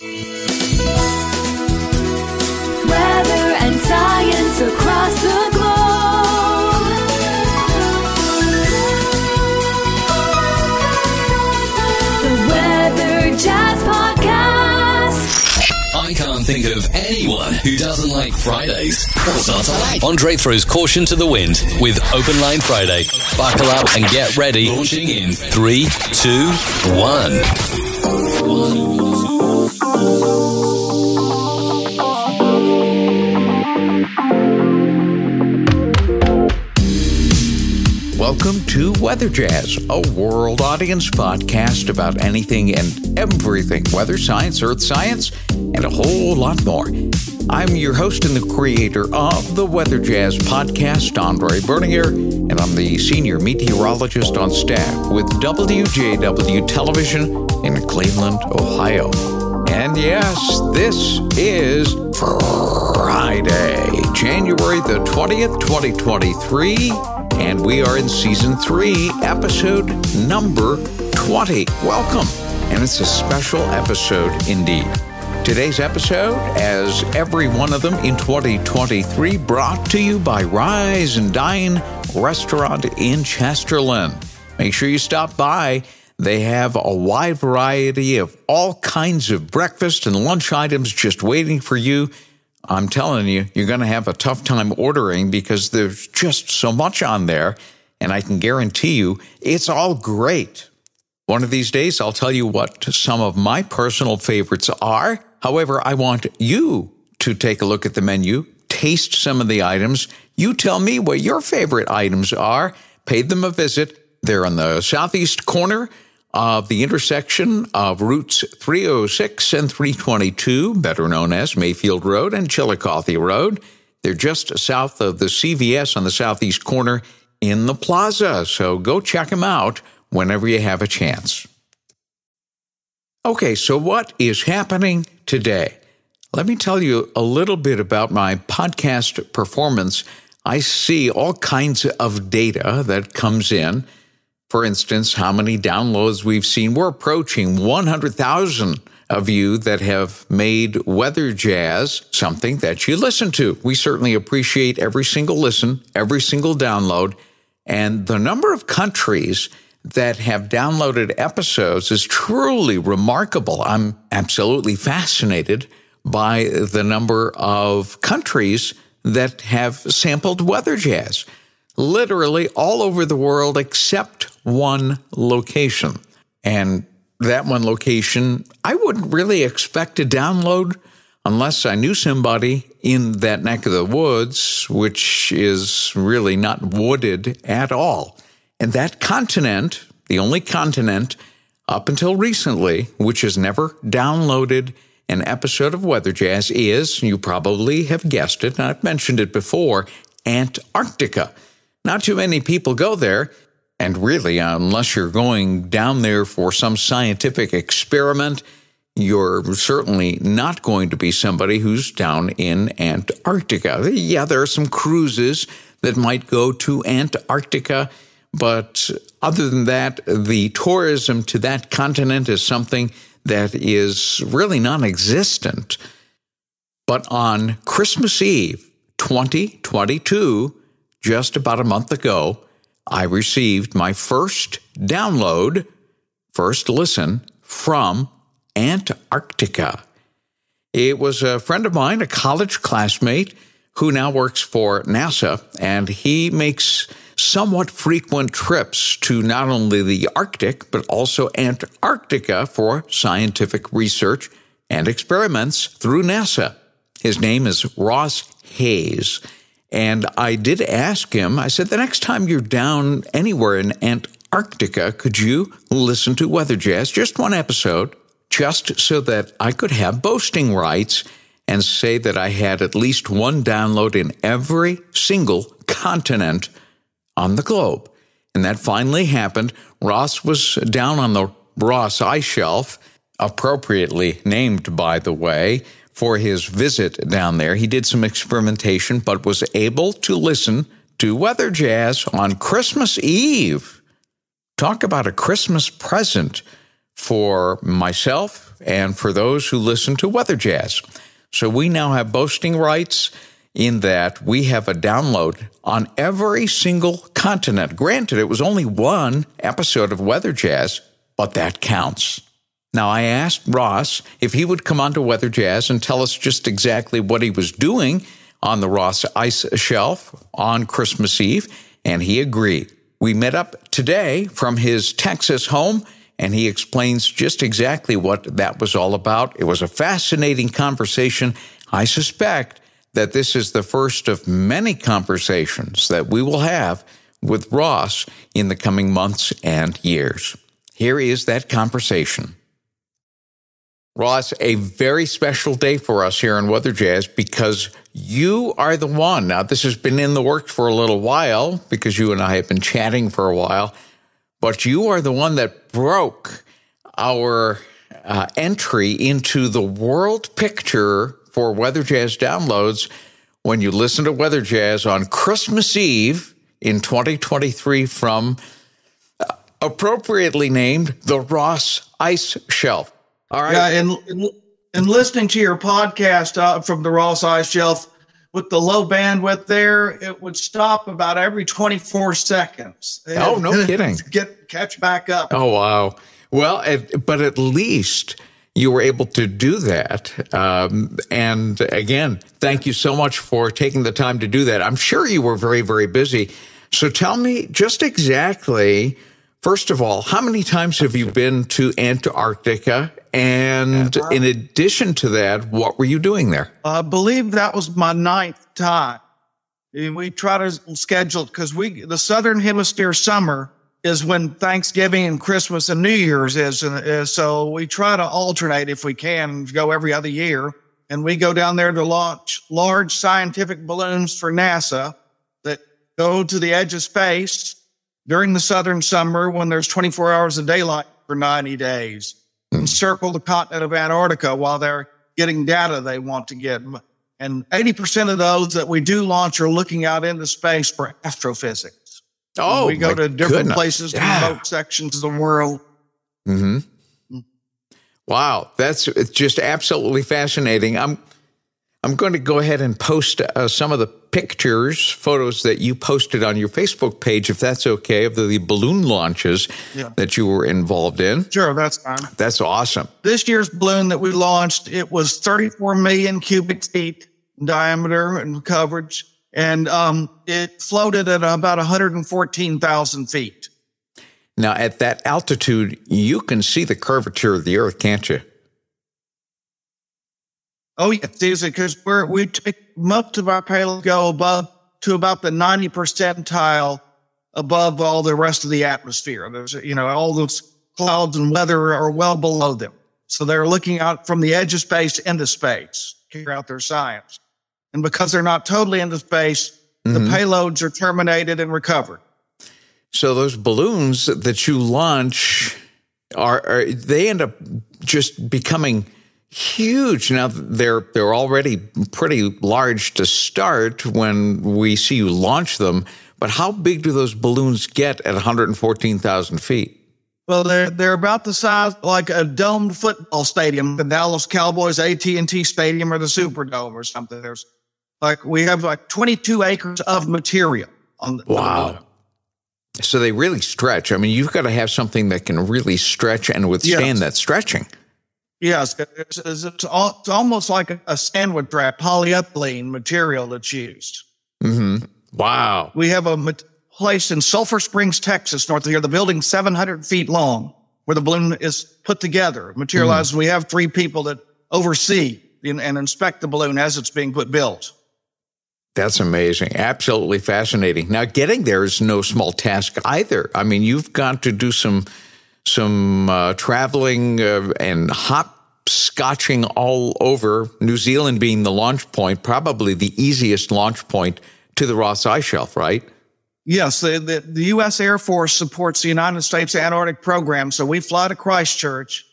Weather and science across the globe. The Weather Jazz Podcast. I can't think of anyone who doesn't like Fridays. What's not to like? Andre throws caution to the wind with Open Line Friday. Buckle up and get ready. Launching in three, two, one. Welcome to Weather Jazz, a world audience podcast about anything and everything weather science, earth science, and a whole lot more. I'm your host and the creator of the Weather Jazz podcast, Andre Bernier, and I'm the senior meteorologist on staff with WJW Television in Cleveland, Ohio. And yes, this is Friday, January the 20th, 2023 and we are in season three, episode number 20. Welcome, and it's a special episode indeed. Today's episode, as every one of them in 2023, brought to you by Rise and Dine Restaurant in Chesterland. Make sure you stop by. They have a wide variety of all kinds of breakfast and lunch items just waiting for you. I'm telling you, you're going to have a tough time ordering because there's just so much on there. And I can guarantee you, it's all great. One of these days, I'll tell you what some of my personal favorites are. However, I want you to take a look at the menu, taste some of the items. You tell me what your favorite items are, pay them a visit. They're on the southeast corner of the intersection of routes 306 and 322, better known as Mayfield Road and Chillicothe Road. They're just south of the CVS on the southeast corner in the plaza, so go check them out whenever you have a chance. Okay, so what is happening today? Let me tell you a little bit about my podcast performance. I see all kinds of data that comes in for instance, how many downloads we've seen. We're approaching 100,000 of you that have made Weather Jazz something that you listen to. We certainly appreciate every single listen, every single download, and the number of countries that have downloaded episodes is truly remarkable. I'm absolutely fascinated by the number of countries that have sampled Weather Jazz literally all over the world except one location. And that one location, I wouldn't really expect to download unless I knew somebody in that neck of the woods, which is really not wooded at all. And that continent, the only continent up until recently, which has never downloaded an episode of Weather Jazz, is, you probably have guessed it, and I've mentioned it before, Antarctica. Not too many people go there. And really, unless you're going down there for some scientific experiment, you're certainly not going to be somebody who's down in Antarctica. Yeah, there are some cruises that might go to Antarctica, but other than that, the tourism to that continent is something that is really non existent. But on Christmas Eve, 2022, just about a month ago, I received my first download, first listen from Antarctica. It was a friend of mine, a college classmate, who now works for NASA, and he makes somewhat frequent trips to not only the Arctic, but also Antarctica for scientific research and experiments through NASA. His name is Ross Hayes. And I did ask him, I said, the next time you're down anywhere in Antarctica, could you listen to Weather Jazz, just one episode, just so that I could have boasting rights and say that I had at least one download in every single continent on the globe? And that finally happened. Ross was down on the Ross ice shelf, appropriately named, by the way for his visit down there. He did some experimentation, but was able to listen to Weather Jazz on Christmas Eve. Talk about a Christmas present for myself, and for those who listen to Weather Jazz. So we now have boasting rights in that we have a download on every single continent. Granted, it was only one episode of Weather Jazz, but that counts. Now, I asked Ross if he would come onto Weather Jazz and tell us just exactly what he was doing on the Ross Ice Shelf on Christmas Eve, and he agreed. We met up today from his Texas home, and he explains just exactly what that was all about. It was a fascinating conversation. I suspect that this is the first of many conversations that we will have with Ross in the coming months and years. Here is that conversation. Ross, a very special day for us here in Weather Jazz because you are the one. Now, this has been in the works for a little while because you and I have been chatting for a while, but you are the one that broke our uh, entry into the world picture for Weather Jazz downloads when you listen to Weather Jazz on Christmas Eve in 2023 from uh, appropriately named the Ross Ice Shelf. All right. Yeah, and and listening to your podcast uh, from the Ross Ice Shelf with the low bandwidth there, it would stop about every 24 seconds. Oh, no kidding. Get catch back up. Oh wow. Well, but at least you were able to do that. Um, and again, thank you so much for taking the time to do that. I'm sure you were very, very busy. So tell me just exactly, first of all, how many times have you been to Antarctica? And in addition to that, what were you doing there? I believe that was my ninth time. We try to schedule because we the Southern Hemisphere summer is when Thanksgiving and Christmas and New Year's is, and is, so we try to alternate if we can, go every other year. And we go down there to launch large scientific balloons for NASA that go to the edge of space during the southern summer when there's 24 hours of daylight for 90 days and circle the continent of Antarctica while they're getting data they want to get. And 80% of those that we do launch are looking out into space for astrophysics. Oh, we go to different goodness. places, yeah. remote sections of the world. Mm-hmm. Wow, that's it's just absolutely fascinating. I'm I'm going to go ahead and post uh, some of the pictures, photos that you posted on your Facebook page, if that's okay, of the, the balloon launches Yeah. that you were involved in. Sure, that's fine. That's awesome. This year's balloon that we launched, it was 34 million cubic feet in diameter and coverage, and um, it floated at about 114,000 feet. Now, at that altitude, you can see the curvature of the Earth, can't you? Oh, yes, easy because we're we take most of our payload go above to about the 90 percentile above all the rest of the atmosphere. There's you know all those clouds and weather are well below them, so they're looking out from the edge of space into space, carry out their science. And because they're not totally into space, the mm-hmm. payloads are terminated and recovered. So those balloons that you launch are, are they end up just becoming huge. Now they're they're already pretty large to start when we see you launch them. But how big do those balloons get at 114,000 feet? Well, they're they're about the size like a domed football stadium, the Dallas Cowboys AT and T Stadium or the Superdome or something. There's like we have like 22 acres of material on the Wow. So they really stretch. I mean, you've got to have something that can really stretch and withstand Yes. that stretching. Yes, it's, it's, it's, al- it's almost like a, sandwich wrap, polyethylene material that's used. Mm-hmm. Wow. We have a mat- place in Sulphur Springs, Texas, north of here. The building's 700 feet long, where the balloon is put together, materialized. Mm-hmm. We have three people that oversee and, and inspect the balloon as it's being put built. That's amazing. Absolutely fascinating. Now, getting there is no small task either. I mean, you've got to do some some uh, traveling uh, and hopscotching all over. New Zealand being the launch point, probably the easiest launch point to the Ross Ice Shelf, right? Yes, the, the, the U.S. Air Force supports the United States Antarctic Program, so we fly to Christchurch.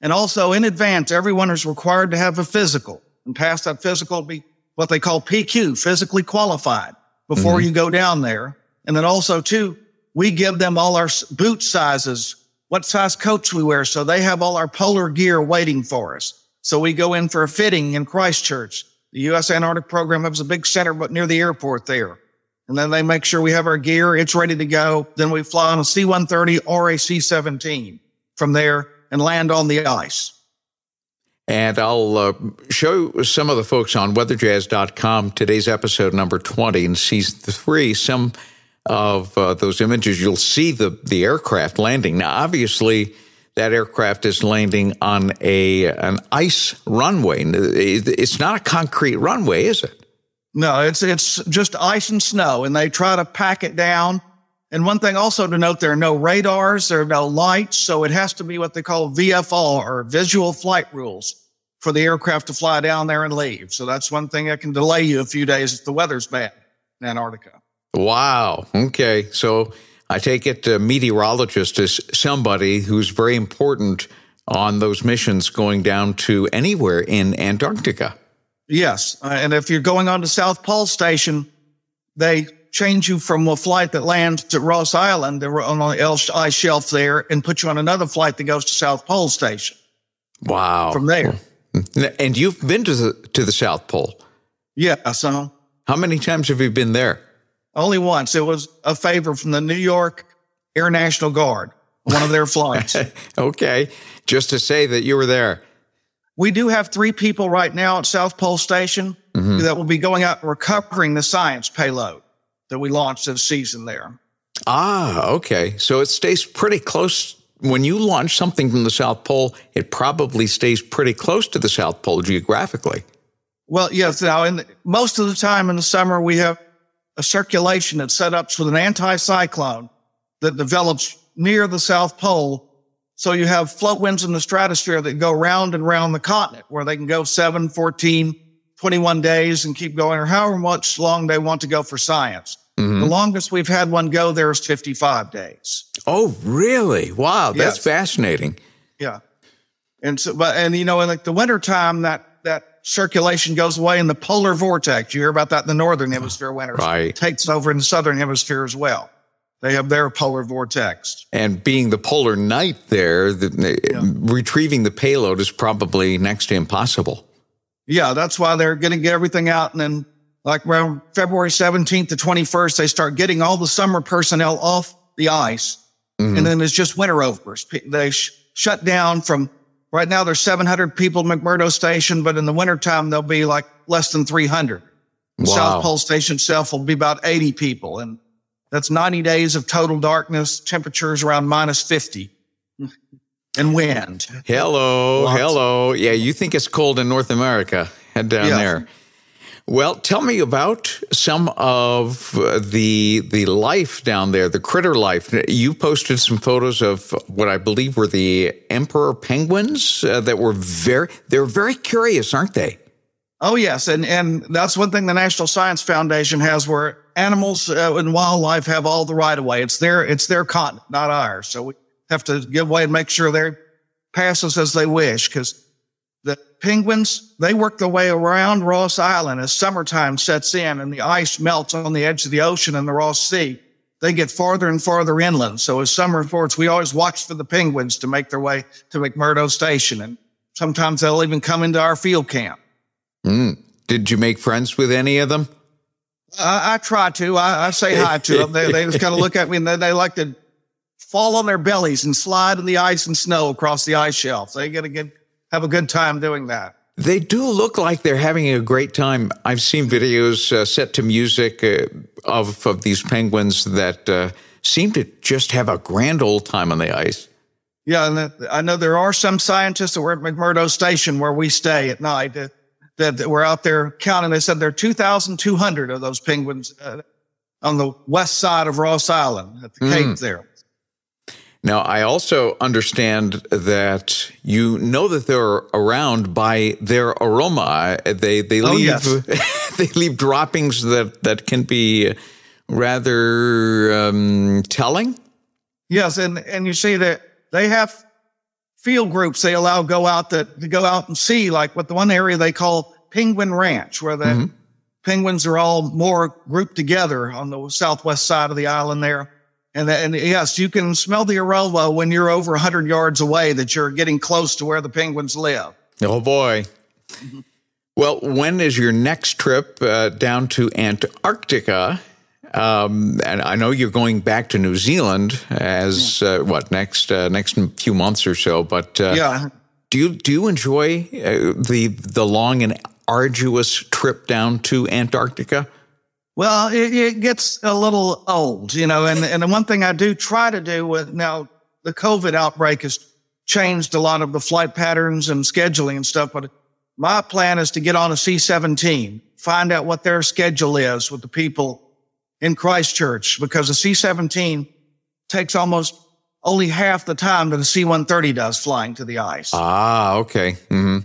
And also in advance, everyone is required to have a physical and pass that physical to be what they call PQ, physically qualified, before you go down there. And then also too, we give them all our boot sizes what size coats we wear. So they have all our polar gear waiting for us. So we go in for a fitting in Christchurch. The U.S. Antarctic program has a big center, near the airport there. And then they make sure we have our gear. It's ready to go. Then we fly on a C-130 or a C-17 from there and land on the ice. And I'll uh, show some of the folks on weatherjazz.com today's episode number 20 in season three, some of uh, those images. You'll see the, the aircraft landing. Now, obviously, that aircraft is landing on a an ice runway. It's not a concrete runway, is it? No, it's it's just ice and snow, and they try to pack it down. And one thing also to note, there are no radars, there are no lights, so it has to be what they call VFR or visual flight rules for the aircraft to fly down there and leave. So that's one thing that can delay you a few days if the weather's bad in Antarctica. Wow. Okay. So I take it a meteorologist is somebody who's very important on those missions going down to anywhere in Antarctica. Yes. Uh, and if you're going on to South Pole Station, they change you from a flight that lands at Ross Island they were on the ice shelf there and put you on another flight that goes to South Pole Station. Wow. From there. And you've been to the to the South Pole. Yeah, so how many times have you been there? Only once. It was a favor from the New York Air National Guard, one of their flights. okay. Just to say that you were there. We do have three people right now at South Pole Station mm-hmm. that will be going out and recovering the science payload that we launched this season there. Ah, okay. So it stays pretty close. When you launch something from the South Pole, it probably stays pretty close to the South Pole geographically. Well, yes. Now, in the, most of the time in the summer, we have a circulation that's set up with an anticyclone that develops near the South Pole. So you have float winds in the stratosphere that go round and round the continent where they can go 7, 14, 21 days and keep going or however much long they want to go for science. Mm-hmm. The longest we've had one go there is 55 days. Oh, really? Wow. That's yes. fascinating. Yeah. And so, but, and you know, in like the wintertime, that, that circulation goes away in the polar vortex. You hear about that in the northern hemisphere winter. Right. It takes over in the southern hemisphere as well. They have their polar vortex. And being the polar night there, the, yeah. retrieving the payload is probably next to impossible. Yeah, that's why they're going to get everything out. And then, like around February 17th to 21st, they start getting all the summer personnel off the ice. Mm-hmm. And then it's just winter over. They sh- shut down from Right now there's 700 people at McMurdo Station, but in the wintertime, there'll be like less than 300. Wow. South Pole Station itself will be about 80 people. And that's 90 days of total darkness, temperatures around minus 50 and wind. Hello. Lots. Hello. Yeah. You think it's cold in North America. Head down yeah. there. Well, tell me about some of the the life down there, the critter life. You posted some photos of what I believe were the emperor penguins uh, that were very they're very curious, aren't they? Oh yes, and and that's one thing the National Science Foundation has, where animals uh, and wildlife have all the right of way. It's their it's their continent, not ours. So we have to give way and make sure they pass us as they wish, because penguins, they work their way around Ross Island as summertime sets in and the ice melts on the edge of the ocean in the Ross Sea. They get farther and farther inland. So as summer reports, we always watch for the penguins to make their way to McMurdo Station. And sometimes they'll even come into our field camp. Mm. Did you make friends with any of them? I, I try to. I, I, say hi to them. They, they just kind of look at me and they, they like to fall on their bellies and slide in the ice and snow across the ice shelf. They get to get have a good time doing that. They do look like they're having a great time. I've seen videos uh, set to music uh, of of these penguins that uh, seem to just have a grand old time on the ice. Yeah, and I know there are some scientists that were at McMurdo Station where we stay at night that, that were out there counting. They said there are 2,200 of those penguins uh, on the west side of Ross Island at the mm. Cape there. Now, I also understand that you know that they're around by their aroma. They they oh, leave yes. they leave droppings that that can be rather um, telling. Yes, and and you see that they have field groups they allow go out that to go out and see like what the one area they call Penguin Ranch, where the mm-hmm. penguins are all more grouped together on the southwest side of the island there And, and yes, you can smell the aroma when you're over 100 yards away that you're getting close to where the penguins live. Oh, boy. Well, when is your next trip uh, down to Antarctica? Um, and I know you're going back to New Zealand as uh, what next uh, next few months or so. But uh, Yeah. do you do you enjoy uh, the the long and arduous trip down to Antarctica? Well, it, it gets a little old, you know, and, and the one thing I do try to do with now the COVID outbreak has changed a lot of the flight patterns and scheduling and stuff, but my plan is to get on a C-17, find out what their schedule is with the people in Christchurch because a C-17 takes almost only half the time that a C-130 does flying to the ice. Ah, okay. hmm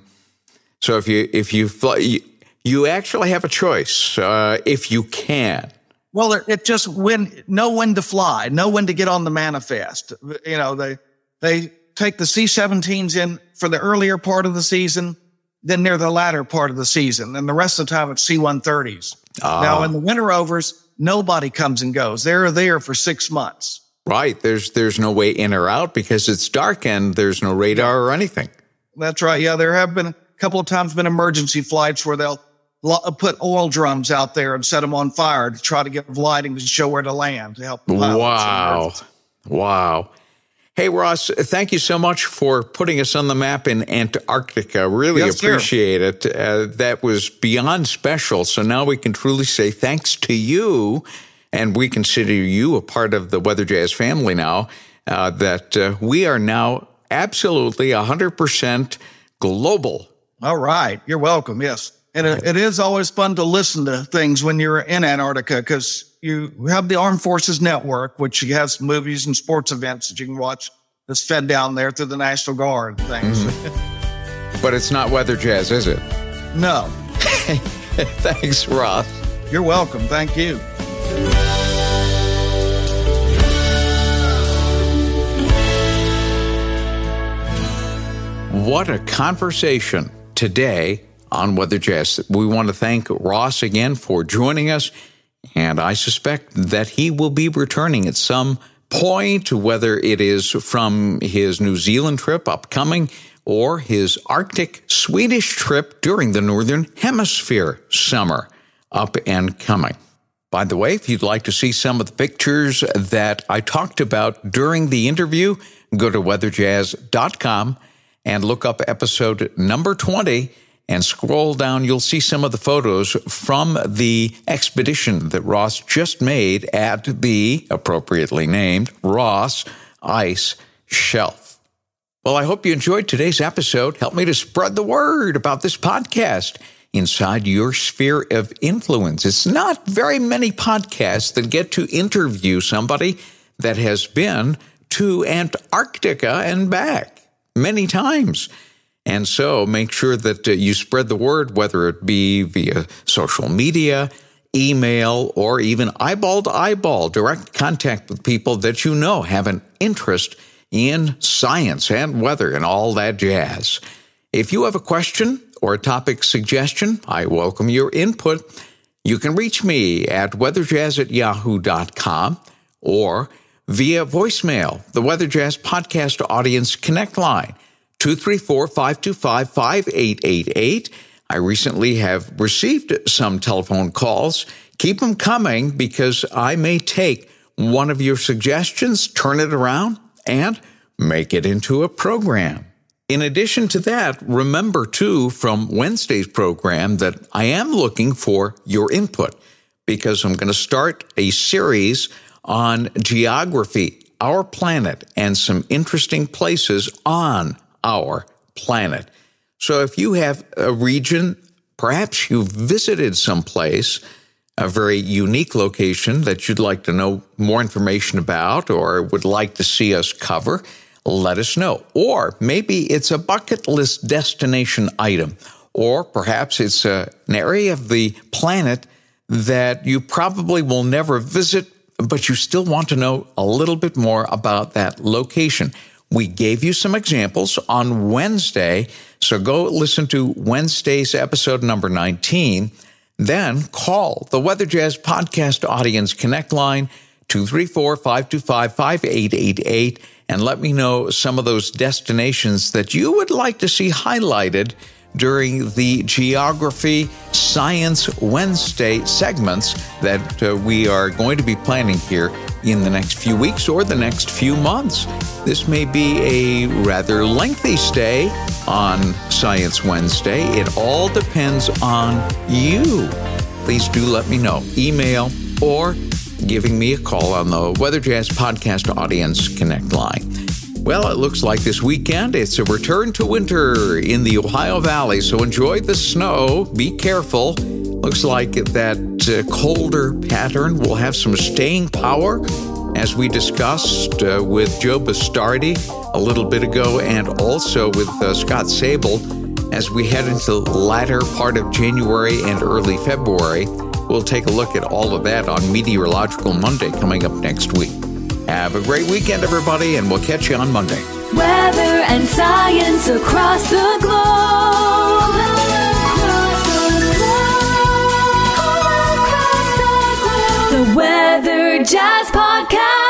So if you if you fly, you, you actually have a choice uh, if you can. Well, it, just when know when to fly, know when to get on the manifest. You know, they they take the C-17s in for the earlier part of the season, then near the latter part of the season, and the rest of the time it's C-130s. Now, in the winter overs, nobody comes and goes. They're there for six months. Right. There's there's no way in or out because it's dark and there's no radar or anything. That's right. Yeah, there have been a couple of times been emergency flights where they'll put oil drums out there and set them on fire to try to give lighting to show where to land to help. the Wow. Wow. Hey, Ross, thank you so much for putting us on the map in Antarctica. Really Yes, sir. appreciate it. Uh, that was beyond special. So now we can truly say thanks to you, and we consider you a part of the Weather Jazz family now, uh, that uh, we are now absolutely 100% global. All right. You're welcome. Yes. And it, it is always fun to listen to things when you're in Antarctica because you have the Armed Forces Network, which has movies and sports events that you can watch that's fed down there through the National Guard things. Mm-hmm. But it's not Weather Jazz, is it? no, Thanks, Ross. you're welcome. Thank you. What a conversation today on Weather Jazz. We want to thank Ross again for joining us, and I suspect that he will be returning at some point, whether it is from his New Zealand trip upcoming or his Arctic Swedish trip during the Northern Hemisphere summer up and coming. By the way, if you'd like to see some of the pictures that I talked about during the interview, go to weatherjazz.com and look up episode number 20 and scroll down. You'll see some of the photos from the expedition that Ross just made at the appropriately named Ross Ice Shelf. Well, I hope you enjoyed today's episode. Help me to spread the word about this podcast inside your sphere of influence. It's not very many podcasts that get to interview somebody that has been to Antarctica and back many times. And so make sure that uh, you spread the word, whether it be via social media, email, or even eyeball to eyeball, direct contact with people that you know have an interest in science and weather and all that jazz. If you have a question or a topic suggestion, I welcome your input. You can reach me at weatherjazz at yahoo.com or via voicemail, the Weather Jazz Podcast Audience Connect line, 234 525 5888. I recently have received some telephone calls. Keep them coming because I may take one of your suggestions, turn it around, and make it into a program. In addition to that, remember too from Wednesday's program that I am looking for your input because I'm going to start a series on geography, our planet, and some interesting places on our planet. So if you have a region, perhaps you've visited someplace, a very unique location that you'd like to know more information about or would like to see us cover, let us know. Or maybe it's a bucket list destination item, or perhaps it's a, an area of the planet that you probably will never visit, but you still want to know a little bit more about that location. We gave you some examples on Wednesday, so go listen to Wednesday's episode number 19. Then call the Weather Jazz Podcast Audience Connect line 234 525 5888 and let me know some of those destinations that you would like to see highlighted during the Geography Science Wednesday segments that uh, we are going to be planning here in the next few weeks or the next few months. This may be a rather lengthy stay on Science Wednesday. It all depends on you. Please do let me know. Email or giving me a call on the Weather Jazz Podcast Audience Connect line. Well, it looks like this weekend it's a return to winter in the Ohio Valley, so enjoy the snow. Be careful. Looks like that uh, colder pattern will have some staying power, as we discussed uh, with Joe Bastardi a little bit ago, and also with uh, Scott Sabol. as we head into the latter part of January and early February. We'll take a look at all of that on Meteorological Monday coming up next week. Have a great weekend, everybody, and we'll catch you on Monday. Weather and science across the globe. Weather Jazz Podcast.